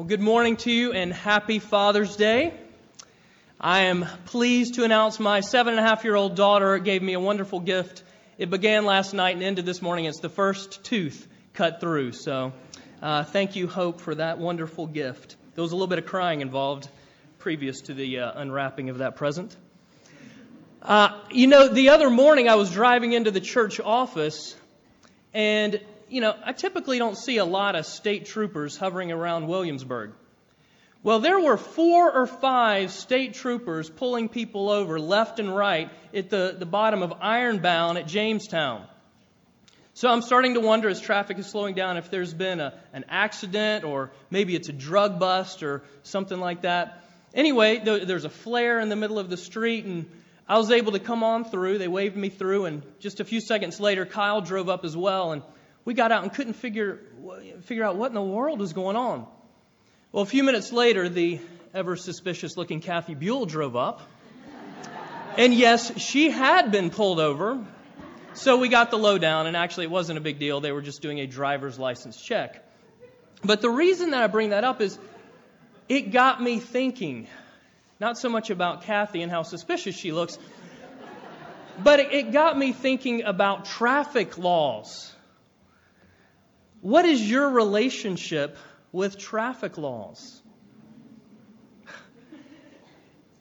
Well, good morning to you and happy Father's Day. I am pleased to announce my seven and a half year old daughter gave me a wonderful gift. It began last night and ended this morning. It's the first tooth cut through. So uh, thank you, Hope, for that wonderful gift. There was a little bit of crying involved previous to the uh, unwrapping of that present. Uh, you know, the other morning I was driving into the church office and you know, I typically don't see a lot of state troopers hovering around Williamsburg. Well, there were four or five state troopers pulling people over left and right at the, the bottom of Ironbound at Jamestown. So I'm starting to wonder as traffic is slowing down if there's been a, an accident or maybe it's a drug bust or something like that. Anyway, there's a flare in the middle of the street and I was able to come on through. They waved me through and just a few seconds later, Kyle drove up as well and we got out and couldn't figure, figure out what in the world was going on. Well, a few minutes later, the ever suspicious looking Kathy Buell drove up. And yes, she had been pulled over. So we got the lowdown, and actually, it wasn't a big deal. They were just doing a driver's license check. But the reason that I bring that up is it got me thinking, not so much about Kathy and how suspicious she looks, but it got me thinking about traffic laws what is your relationship with traffic laws?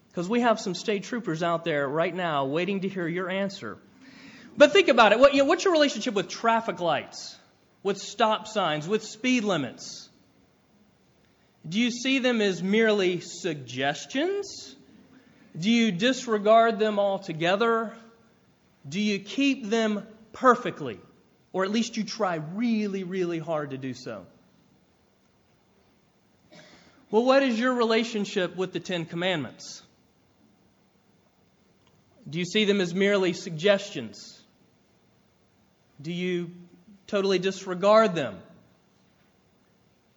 Because we have some state troopers out there right now waiting to hear your answer. But think about it. What, you know, what's your relationship with traffic lights, with stop signs, with speed limits? Do you see them as merely suggestions? Do you disregard them altogether? Do you keep them perfectly? Or at least you try really, really hard to do so. Well, what is your relationship with the Ten Commandments? Do you see them as merely suggestions? Do you totally disregard them?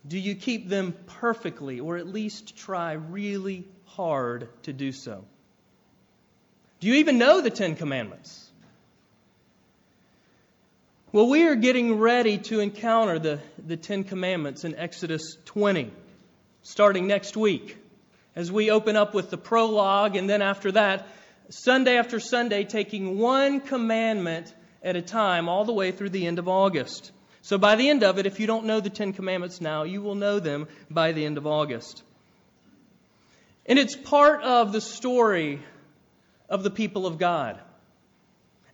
Do you keep them perfectly, or at least try really hard to do so? Do you even know the Ten Commandments? Well, we are getting ready to encounter the, the Ten Commandments in Exodus 20, starting next week, as we open up with the prologue, and then after that, Sunday after Sunday, taking one commandment at a time, all the way through the end of August. So by the end of it, if you don't know the Ten Commandments now, you will know them by the end of August. And it's part of the story of the people of God.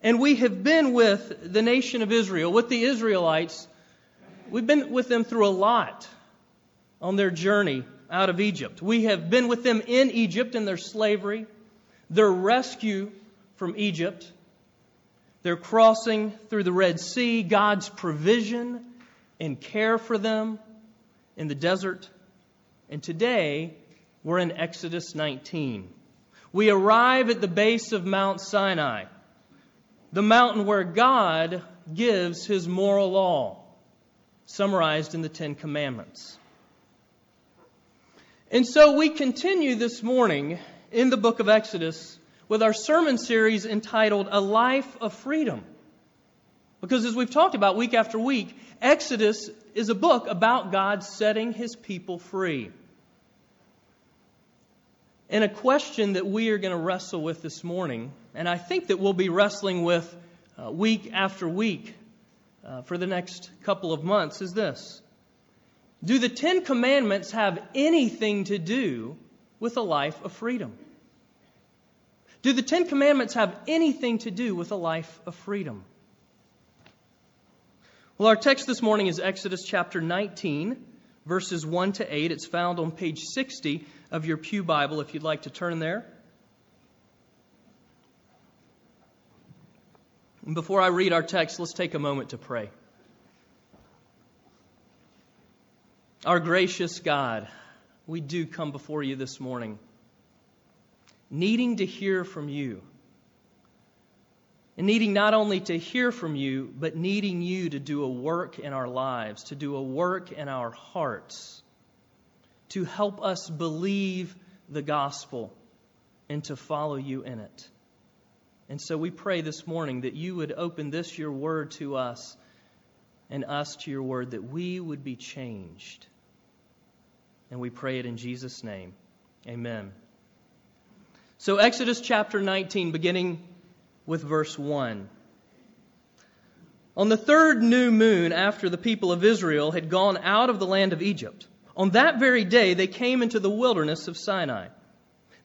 And we have been with the nation of Israel, with the Israelites. We've been with them through a lot on their journey out of Egypt. We have been with them in Egypt in their slavery, their rescue from Egypt, their crossing through the Red Sea, God's provision and care for them in the desert. And today, we're in Exodus 19. We arrive at the base of Mount Sinai the mountain where God gives his moral law, summarized in the Ten Commandments. And so we continue this morning in the book of Exodus with our sermon series entitled A Life of Freedom. Because as we've talked about week after week, Exodus is a book about God setting his people free. And a question that we are going to wrestle with this morning, and I think that we'll be wrestling with uh, week after week uh, for the next couple of months, is this Do the Ten Commandments have anything to do with a life of freedom? Do the Ten Commandments have anything to do with a life of freedom? Well, our text this morning is Exodus chapter 19, verses 1 to 8. It's found on page 60 of your Pew Bible if you'd like to turn there. And before I read our text, let's take a moment to pray. Our gracious God, we do come before you this morning, needing to hear from you. And needing not only to hear from you, but needing you to do a work in our lives, to do a work in our hearts to help us believe the gospel and to follow you in it. And so we pray this morning that you would open this, your word, to us and us to your word, that we would be changed. And we pray it in Jesus' name. Amen. So, Exodus chapter 19, beginning with verse 1. On the third new moon after the people of Israel had gone out of the land of Egypt, on that very day they came into the wilderness of Sinai.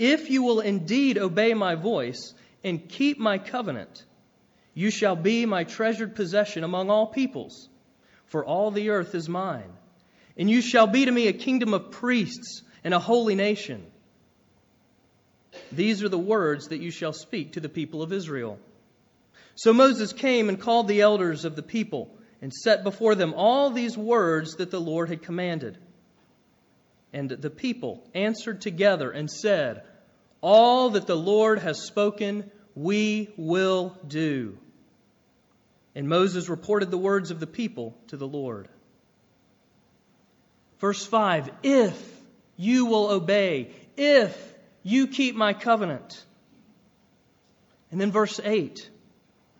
if you will indeed obey my voice and keep my covenant, you shall be my treasured possession among all peoples, for all the earth is mine. And you shall be to me a kingdom of priests and a holy nation. These are the words that you shall speak to the people of Israel. So Moses came and called the elders of the people and set before them all these words that the Lord had commanded. And the people answered together and said, All that the Lord has spoken, we will do. And Moses reported the words of the people to the Lord. Verse 5 If you will obey, if you keep my covenant. And then verse 8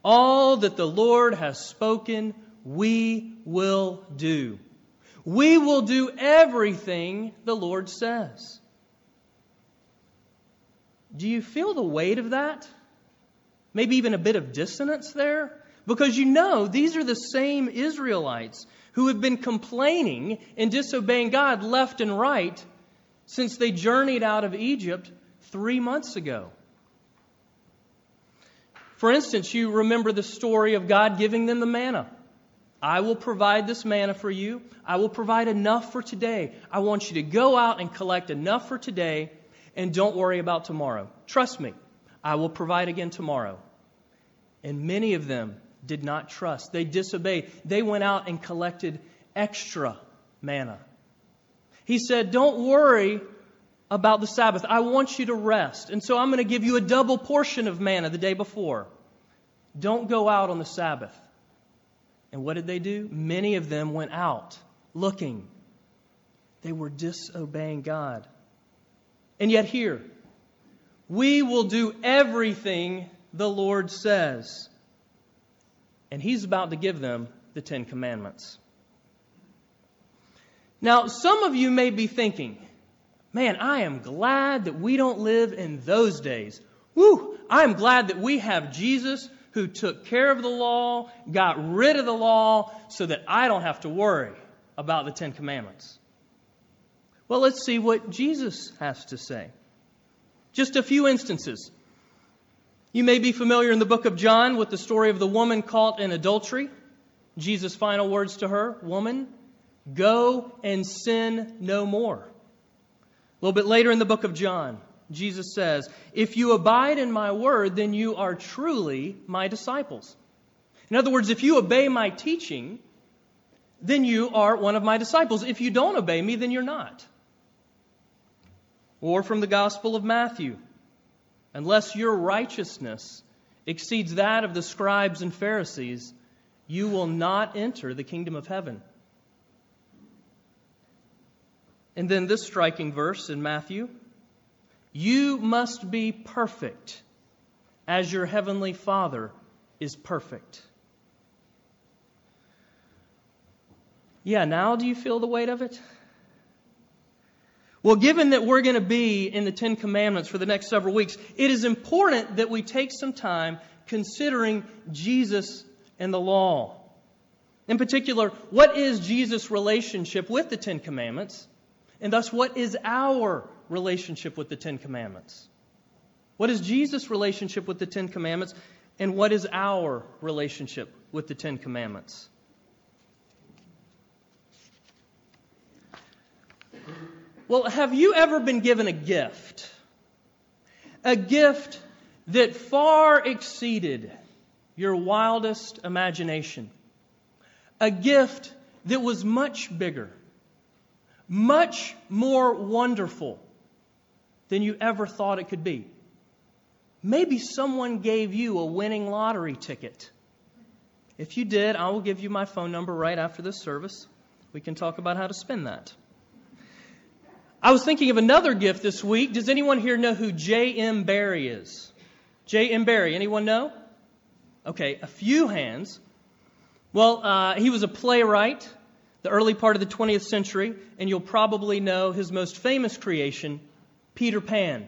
All that the Lord has spoken, we will do. We will do everything the Lord says. Do you feel the weight of that? Maybe even a bit of dissonance there? Because you know these are the same Israelites who have been complaining and disobeying God left and right since they journeyed out of Egypt three months ago. For instance, you remember the story of God giving them the manna. I will provide this manna for you. I will provide enough for today. I want you to go out and collect enough for today and don't worry about tomorrow. Trust me, I will provide again tomorrow. And many of them did not trust. They disobeyed. They went out and collected extra manna. He said, Don't worry about the Sabbath. I want you to rest. And so I'm going to give you a double portion of manna the day before. Don't go out on the Sabbath. And what did they do? Many of them went out looking. They were disobeying God. And yet, here, we will do everything the Lord says. And He's about to give them the Ten Commandments. Now, some of you may be thinking, man, I am glad that we don't live in those days. Woo! I am glad that we have Jesus who took care of the law, got rid of the law, so that I don't have to worry about the Ten Commandments. Well, let's see what Jesus has to say. Just a few instances. You may be familiar in the book of John with the story of the woman caught in adultery. Jesus' final words to her Woman, Go and sin no more. A little bit later in the book of John, Jesus says, If you abide in my word, then you are truly my disciples. In other words, if you obey my teaching, then you are one of my disciples. If you don't obey me, then you're not. Or from the Gospel of Matthew, unless your righteousness exceeds that of the scribes and Pharisees, you will not enter the kingdom of heaven. And then this striking verse in Matthew You must be perfect as your heavenly Father is perfect. Yeah, now do you feel the weight of it? Well, given that we're going to be in the Ten Commandments for the next several weeks, it is important that we take some time considering Jesus and the law. In particular, what is Jesus' relationship with the Ten Commandments? And thus, what is our relationship with the Ten Commandments? What is Jesus' relationship with the Ten Commandments? And what is our relationship with the Ten Commandments? Well, have you ever been given a gift? A gift that far exceeded your wildest imagination. A gift that was much bigger much more wonderful than you ever thought it could be. Maybe someone gave you a winning lottery ticket. If you did, I will give you my phone number right after this service. We can talk about how to spend that. I was thinking of another gift this week. Does anyone here know who J.M. Barrie is? J.M. Barrie, anyone know? Okay, a few hands. Well, uh, he was a playwright, the early part of the 20th century, and you'll probably know his most famous creation, Peter Pan.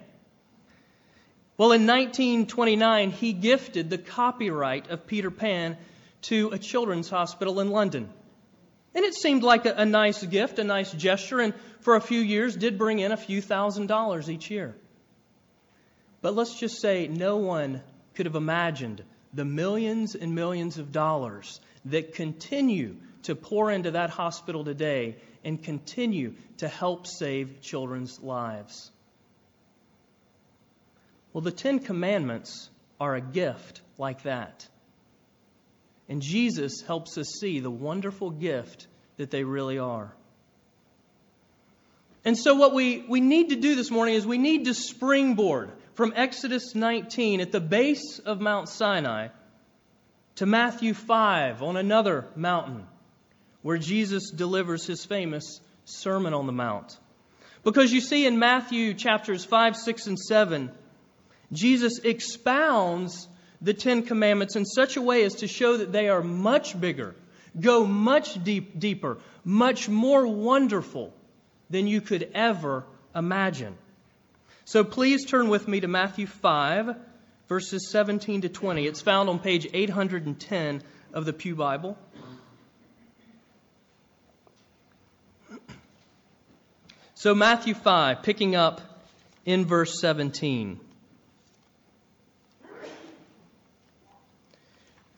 Well, in 1929, he gifted the copyright of Peter Pan to a children's hospital in London. And it seemed like a, a, nice gift, a nice gesture, and for a few years did bring in a few thousand dollars each year. But let's just say no one could have imagined the millions and millions of dollars that continue to pour into that hospital today and continue to help save children's lives. Well, the Ten Commandments are a gift like that. And Jesus helps us see the wonderful gift that they really are. And so, what we, we need to do this morning is we need to springboard from Exodus 19 at the base of Mount Sinai to Matthew 5 on another mountain where Jesus delivers his famous Sermon on the Mount. Because you see, in Matthew chapters 5, 6, and 7, Jesus expounds the Ten Commandments in such a way as to show that they are much bigger, go much deep, deeper, much more wonderful than you could ever imagine. So please turn with me to Matthew 5, verses 17 to 20. It's found on page 810 of the Pew Bible. So, Matthew 5, picking up in verse 17.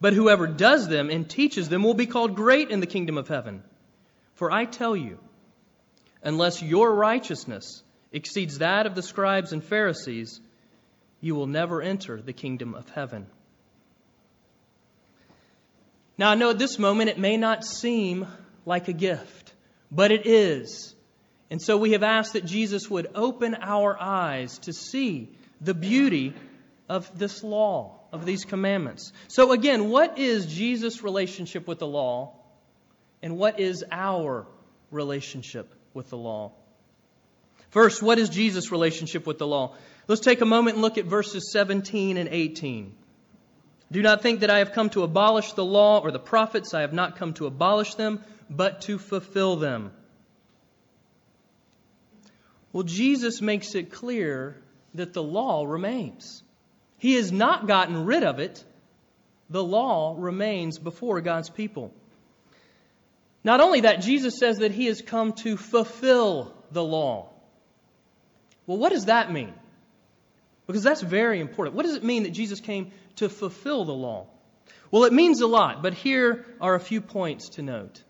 But whoever does them and teaches them will be called great in the kingdom of heaven. For I tell you, unless your righteousness exceeds that of the scribes and Pharisees, you will never enter the kingdom of heaven. Now, I know at this moment it may not seem like a gift, but it is. And so we have asked that Jesus would open our eyes to see the beauty of this law of these commandments. So, again, what is Jesus' relationship with the law, and what is our relationship with the law? First, what is Jesus' relationship with the law? Let's take a moment and look at verses 17 and 18. Do not think that I have come to abolish the law or the prophets. I have not come to abolish them, but to fulfill them. Well, Jesus makes it clear that the law remains. He has not gotten rid of it. The law remains before God's people. Not only that, Jesus says that he has come to fulfill the law. Well, what does that mean? Because that's very important. What does it mean that Jesus came to fulfill the law? Well, it means a lot, but here are a few points to note.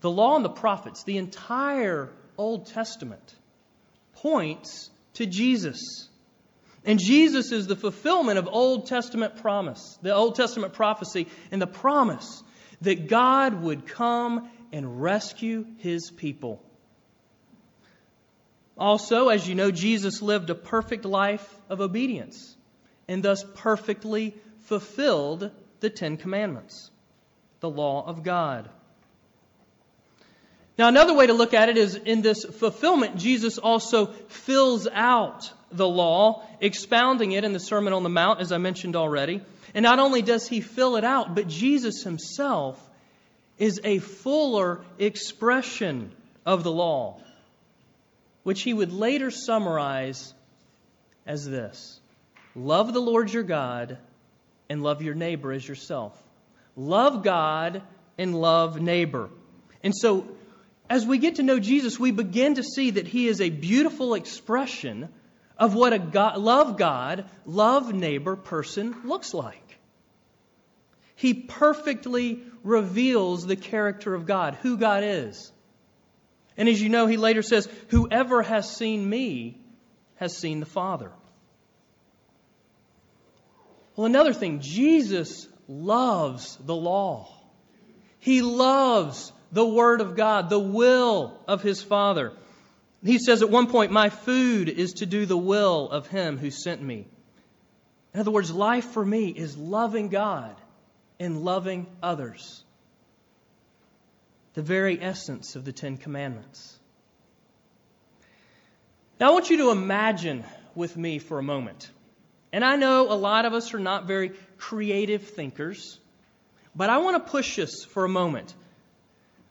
The law and the prophets, the entire Old Testament, points to Jesus. And Jesus is the fulfillment of Old Testament promise, the Old Testament prophecy, and the promise that God would come and rescue his people. Also, as you know, Jesus lived a perfect life of obedience and thus perfectly fulfilled the Ten Commandments, the law of God. Now, another way to look at it is in this fulfillment, Jesus also fills out the law, expounding it in the Sermon on the Mount, as I mentioned already. And not only does he fill it out, but Jesus himself is a fuller expression of the law, which he would later summarize as this Love the Lord your God and love your neighbor as yourself. Love God and love neighbor. And so as we get to know Jesus, we begin to see that he is a beautiful expression of what a God, love God, love neighbor person looks like. He perfectly reveals the character of God, who God is. And as you know, he later says, Whoever has seen me has seen the Father. Well, another thing, Jesus loves the law. He loves the Word of God, the will of His Father. He says at one point, My food is to do the will of Him who sent me. In other words, life for me is loving God and loving others. The very essence of the Ten Commandments. Now, I want you to imagine with me for a moment. And I know a lot of us are not very creative thinkers, but I want to push us for a moment.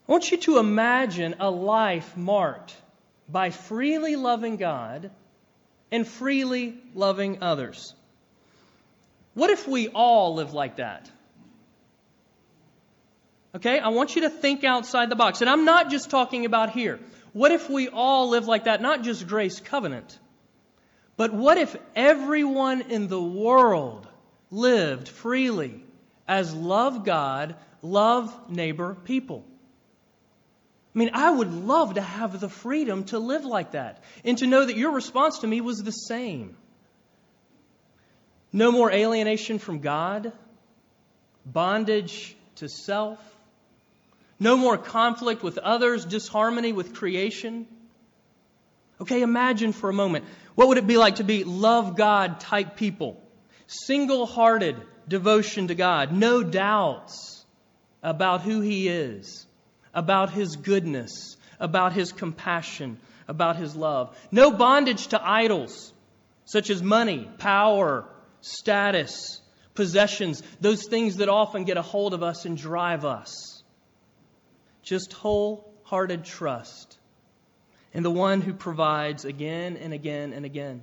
I want you to imagine a life marked by freely loving God and freely loving others. What if we all live like that? Okay, I want you to think outside the box. And I'm not just talking about here. What if we all live like that? Not just Grace Covenant, but what if everyone in the world lived freely as love God, love neighbor people? I mean, I would love to have the freedom to live like that and to know that your response to me was the same. No more alienation from God, bondage to self, no more conflict with others, disharmony with creation. Okay, imagine for a moment what would it be like to be love God type people? Single hearted devotion to God, no doubts about who He is, about His goodness, about His compassion, about His love. No bondage to idols such as money, power, status, possessions, those things that often get a hold of us and drive us. Just wholehearted trust in the one who provides again and again and again.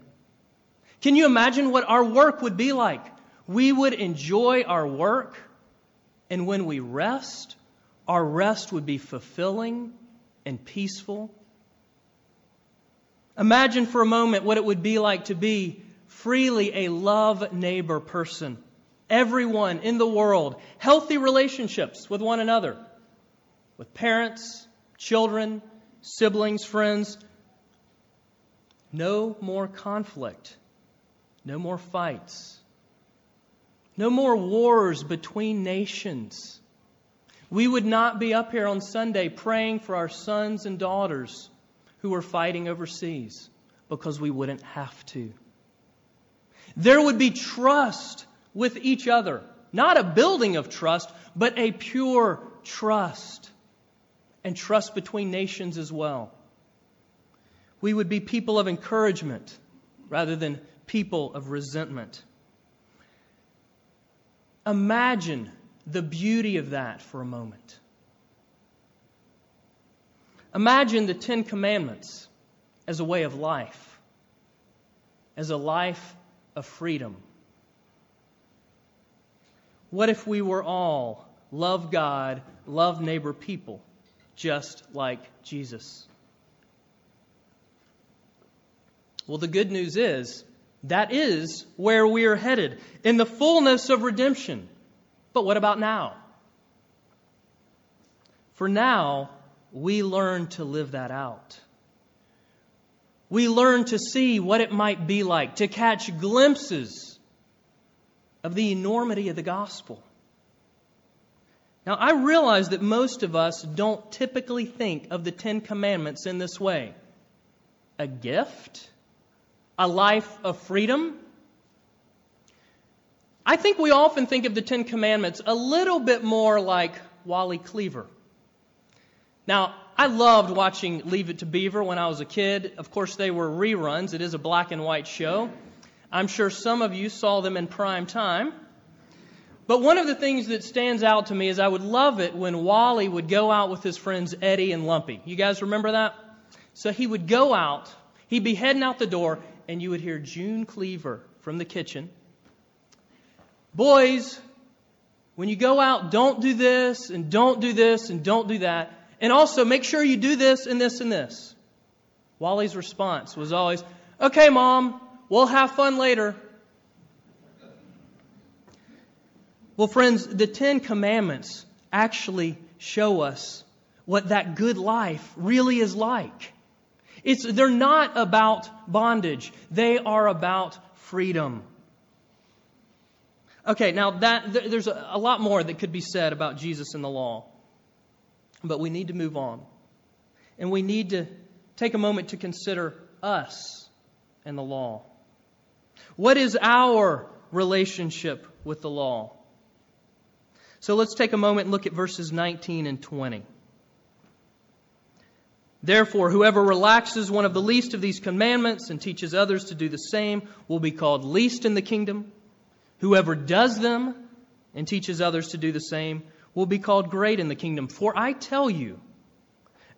Can you imagine what our work would be like? We would enjoy our work, and when we rest, our rest would be fulfilling and peaceful. Imagine for a moment what it would be like to be freely a love neighbor person. Everyone in the world, healthy relationships with one another with parents, children, siblings, friends. No more conflict. No more fights. No more wars between nations. We would not be up here on Sunday praying for our sons and daughters who are fighting overseas because we wouldn't have to. There would be trust with each other. Not a building of trust, but a pure trust and trust between nations as well. We would be people of encouragement rather than people of resentment. Imagine the beauty of that for a moment. Imagine the Ten Commandments as a way of life, as a life of freedom. What if we were all love God, love neighbor people? just like Jesus. Well, the good news is that is where we are headed in the fullness of redemption. But what about now? For now, we learn to live that out. We learn to see what it might be like, to catch glimpses of the enormity of the gospel. Now, I realize that most of us don't typically think of the Ten Commandments in this way a gift, a life of freedom. I think we often think of the Ten Commandments a little bit more like Wally Cleaver. Now, I loved watching Leave It to Beaver when I was a kid. Of course, they were reruns. It is a black and white show. I'm sure some of you saw them in prime time. But one of the things that stands out to me is I would love it when Wally would go out with his friends Eddie and Lumpy. You guys remember that? So he would go out, he'd be heading out the door, and you would hear June Cleaver from the kitchen. Boys, when you go out, don't do this and don't do this and don't do that. And also, make sure you do this and this and this. Wally's response was always, Okay, Mom, we'll have fun later. Well, friends, the Ten Commandments actually show us what that good life really is like. It's, they're not about bondage. They are about freedom. Okay, now that, there's a, a lot more that could be said about Jesus and the law. But we need to move on. And we need to take a moment to consider us and the law. What is our relationship with the law? So let's take a moment and look at verses 19 and 20. Therefore, whoever relaxes one of the least of these commandments and teaches others to do the same will be called least in the kingdom. Whoever does them and teaches others to do the same will be called great in the kingdom. For I tell you,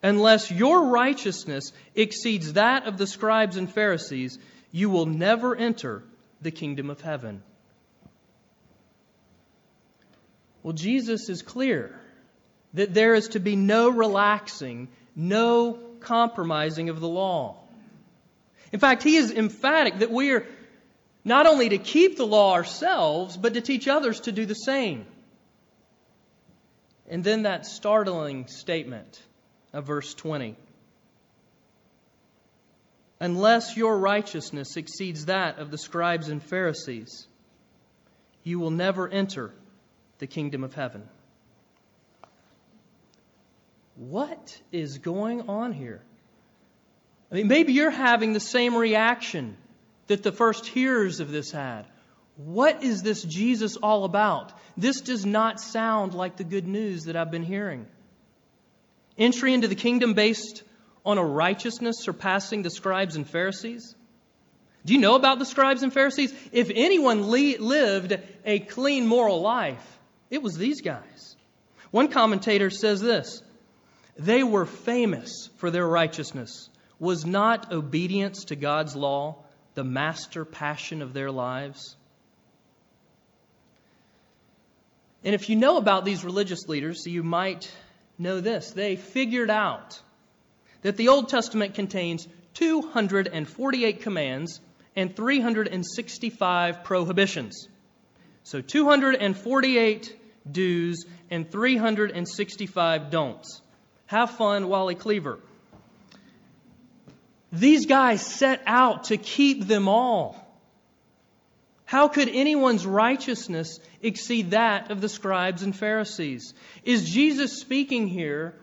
unless your righteousness exceeds that of the scribes and Pharisees, you will never enter the kingdom of heaven. Well, Jesus is clear that there is to be no relaxing, no compromising of the law. In fact, he is emphatic that we are not only to keep the law ourselves, but to teach others to do the same. And then that startling statement of verse 20. Unless your righteousness exceeds that of the scribes and Pharisees, you will never enter the kingdom of heaven. What is going on here? I mean, maybe you're having the same reaction that the first hearers of this had. What is this Jesus all about? This does not sound like the good news that I've been hearing. Entry into the kingdom based on a righteousness surpassing the scribes and Pharisees? Do you know about the scribes and Pharisees? If anyone le- lived a clean moral life, it was these guys. One commentator says this They were famous for their righteousness. Was not obedience to God's law the master passion of their lives? And if you know about these religious leaders, you might know this. They figured out that the Old Testament contains 248 commands and 365 prohibitions. So 248 do's and 365 don'ts. Have fun, Wally Cleaver. These guys set out to keep them all. How could anyone's righteousness exceed that of the scribes and Pharisees? Is Jesus speaking here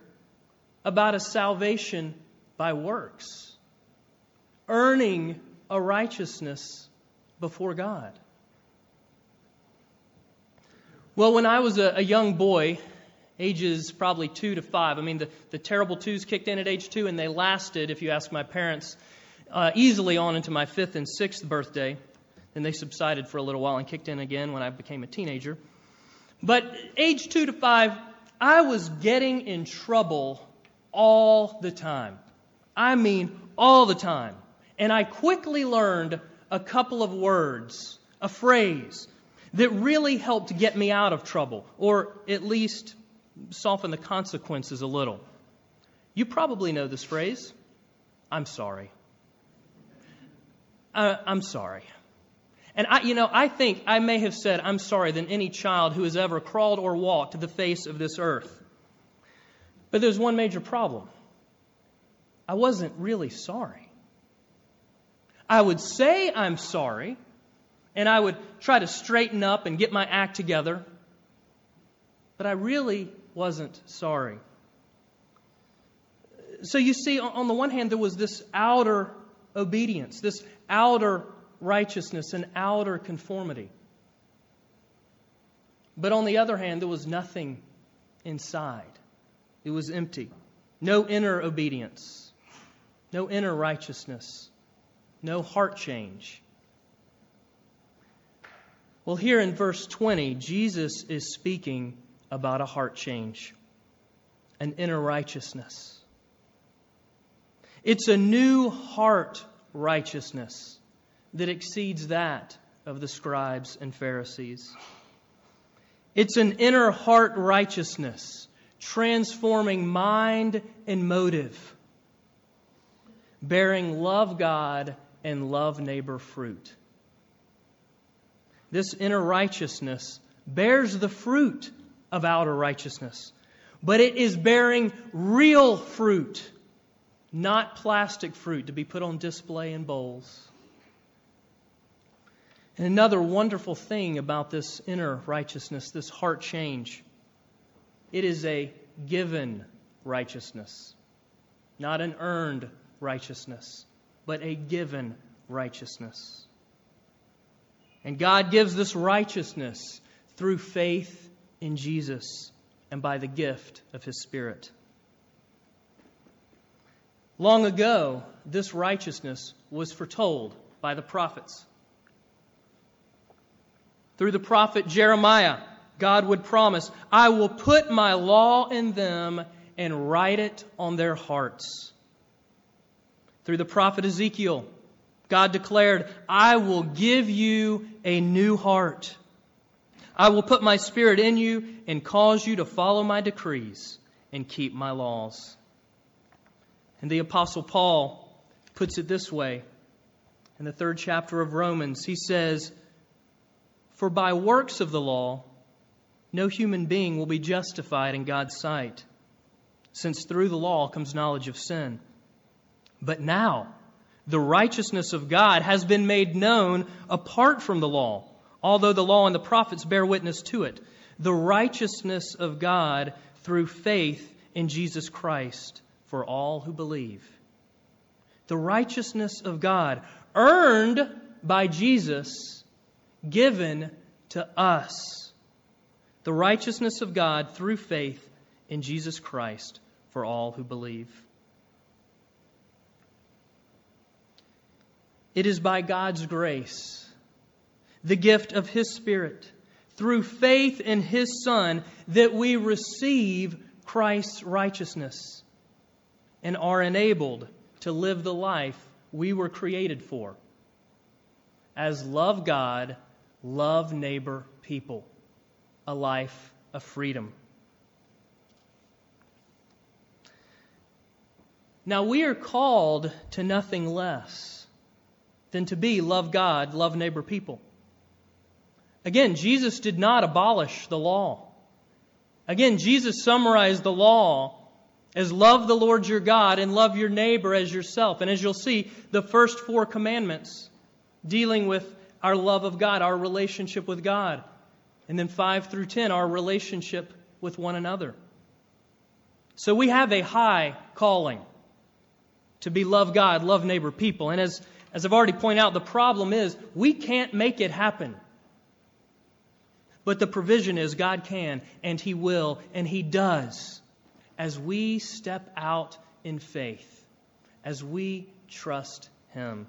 about a salvation by works? Earning a righteousness before God? Well, when I was a, a young boy, ages probably two to five, I mean, the, the terrible twos kicked in at age two, and they lasted, if you ask my parents, uh, easily on into my fifth and sixth birthday. Then they subsided for a little while and kicked in again when I became a teenager. But age two to five, I was getting in trouble all the time. I mean, all the time. And I quickly learned a couple of words, a phrase, that really helped get me out of trouble, or at least soften the consequences a little. You probably know this phrase I'm sorry. Uh, I'm sorry. And I, you know, I think I may have said, I'm sorry, than any child who has ever crawled or walked the face of this earth. But there's one major problem. I wasn't really sorry. I would say I'm sorry, and I would try to straighten up and get my act together, but I really wasn't sorry. So you see, on the one hand, there was this outer obedience, this outer righteousness and outer conformity. But on the other hand, there was nothing inside. It was empty. No inner obedience, no inner righteousness, no heart change. Well, here in verse 20, Jesus is speaking about a heart change, an inner righteousness. It's a new heart righteousness that exceeds that of the scribes and Pharisees. It's an inner heart righteousness, transforming mind and motive, bearing love God and love neighbor fruit. This inner righteousness bears the fruit of outer righteousness, but it is bearing real fruit, not plastic fruit to be put on display in bowls. And another wonderful thing about this inner righteousness, this heart change, it is a given righteousness, not an earned righteousness, but a given righteousness. And God gives this righteousness through faith in Jesus and by the gift of His Spirit. Long ago, this righteousness was foretold by the prophets. Through the prophet Jeremiah, God would promise, I will put my law in them and write it on their hearts. Through the prophet Ezekiel, God declared, I will give you a new heart. I will put my spirit in you and cause you to follow my decrees and keep my laws. And the Apostle Paul puts it this way in the third chapter of Romans. He says, For by works of the law, no human being will be justified in God's sight, since through the law comes knowledge of sin. But now, the righteousness of God has been made known apart from the law, although the law and the prophets bear witness to it. The righteousness of God through faith in Jesus Christ for all who believe. The righteousness of God earned by Jesus, given to us. The righteousness of God through faith in Jesus Christ for all who believe. It is by God's grace, the gift of His Spirit, through faith in His Son, that we receive Christ's righteousness and are enabled to live the life we were created for as love God, love neighbor people, a life of freedom. Now, we are called to nothing less than to be love God, love neighbor people. Again, Jesus did not abolish the law. Again, Jesus summarized the law as love the Lord your God and love your neighbor as yourself. And as you'll see, the first four commandments dealing with our love of God, our relationship with God. And then 5 through 10, our relationship with one another. So we have a high calling to be love God, love neighbor people. And as as I've already pointed out, the problem is we can't make it happen. But the provision is God can, and He will, and He does as we step out in faith, as we trust Him.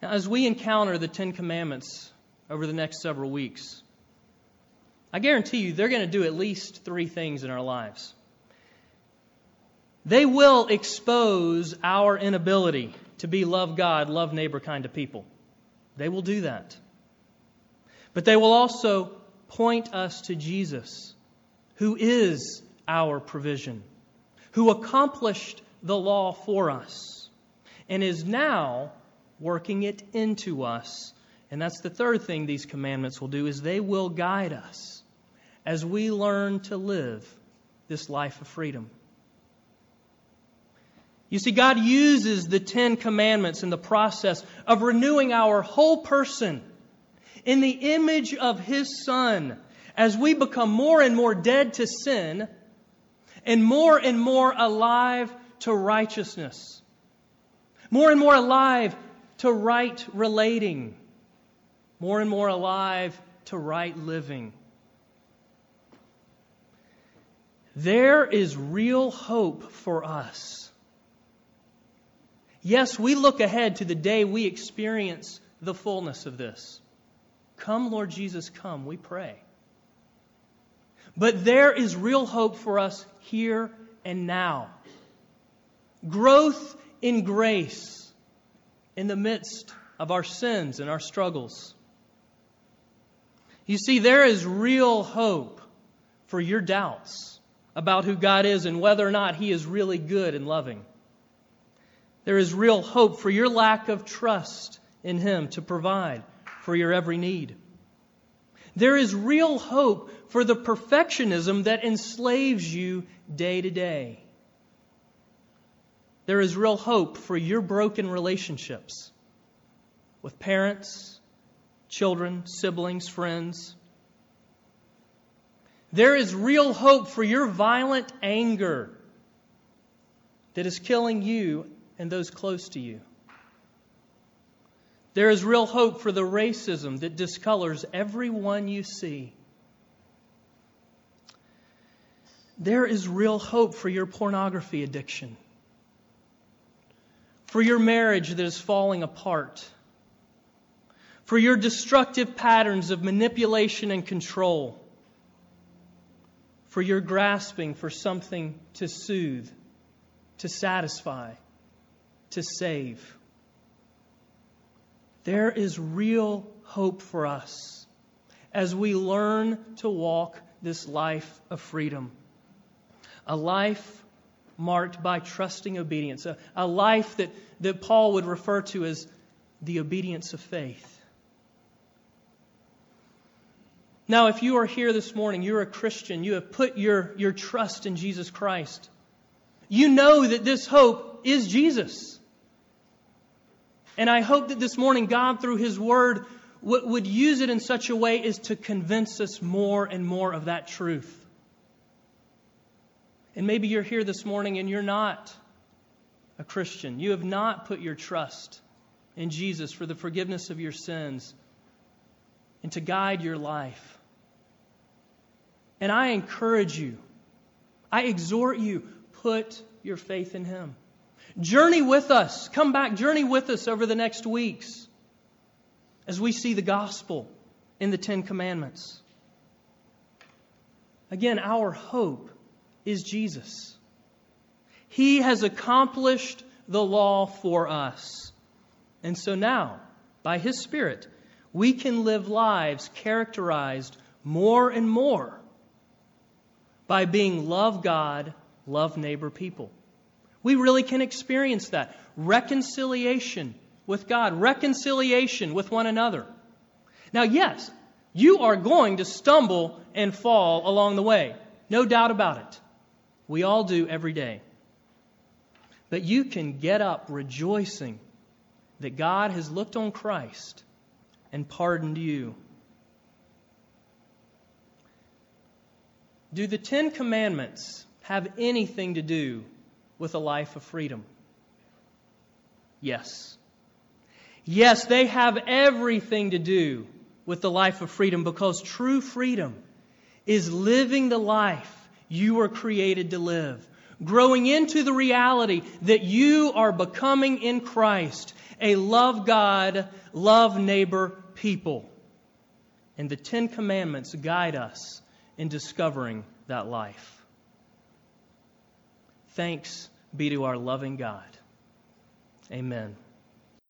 Now, as we encounter the Ten Commandments over the next several weeks, I guarantee you they're going to do at least three things in our lives. They will expose our inability to be love God, love neighbor kind of people. They will do that. But they will also point us to Jesus, who is our provision, who accomplished the law for us, and is now working it into us. And that's the third thing these commandments will do is they will guide us as we learn to live this life of freedom. You see, God uses the Ten Commandments in the process of renewing our whole person in the image of His Son as we become more and more dead to sin and more and more alive to righteousness, more and more alive to right relating, more and more alive to right living. There is real hope for us Yes, we look ahead to the day we experience the fullness of this. Come, Lord Jesus, come, we pray. But there is real hope for us here and now. Growth in grace in the midst of our sins and our struggles. You see, there is real hope for your doubts about who God is and whether or not He is really good and loving. There is real hope for your lack of trust in Him to provide for your every need. There is real hope for the perfectionism that enslaves you day to day. There is real hope for your broken relationships with parents, children, siblings, friends. There is real hope for your violent anger that is killing you and those close to you. There is real hope for the racism that discolors everyone you see. There is real hope for your pornography addiction, for your marriage that is falling apart, for your destructive patterns of manipulation and control, for your grasping for something to soothe, to satisfy, to save. There is real hope for us as we learn to walk this life of freedom. A life marked by trusting obedience, a, a life that, that Paul would refer to as the obedience of faith. Now, if you are here this morning, you're a Christian, you have put your, your trust in Jesus Christ, you know that this hope is Jesus. And I hope that this morning God, through His Word, would use it in such a way as to convince us more and more of that truth. And maybe you're here this morning and you're not a Christian. You have not put your trust in Jesus for the forgiveness of your sins and to guide your life. And I encourage you, I exhort you, put your faith in Him. Journey with us. Come back, journey with us over the next weeks as we see the gospel in the Ten Commandments. Again, our hope is Jesus. He has accomplished the law for us. And so now, by His Spirit, we can live lives characterized more and more by being love God, love neighbor people. We really can experience that. Reconciliation with God, reconciliation with one another. Now, yes, you are going to stumble and fall along the way. No doubt about it. We all do every day. But you can get up rejoicing that God has looked on Christ and pardoned you. Do the Ten Commandments have anything to do with a life of freedom? Yes. Yes, they have everything to do with the life of freedom because true freedom is living the life you were created to live. Growing into the reality that you are becoming in Christ a love God, love neighbor people. And the Ten Commandments guide us in discovering that life. Thanks be to our loving God. Amen.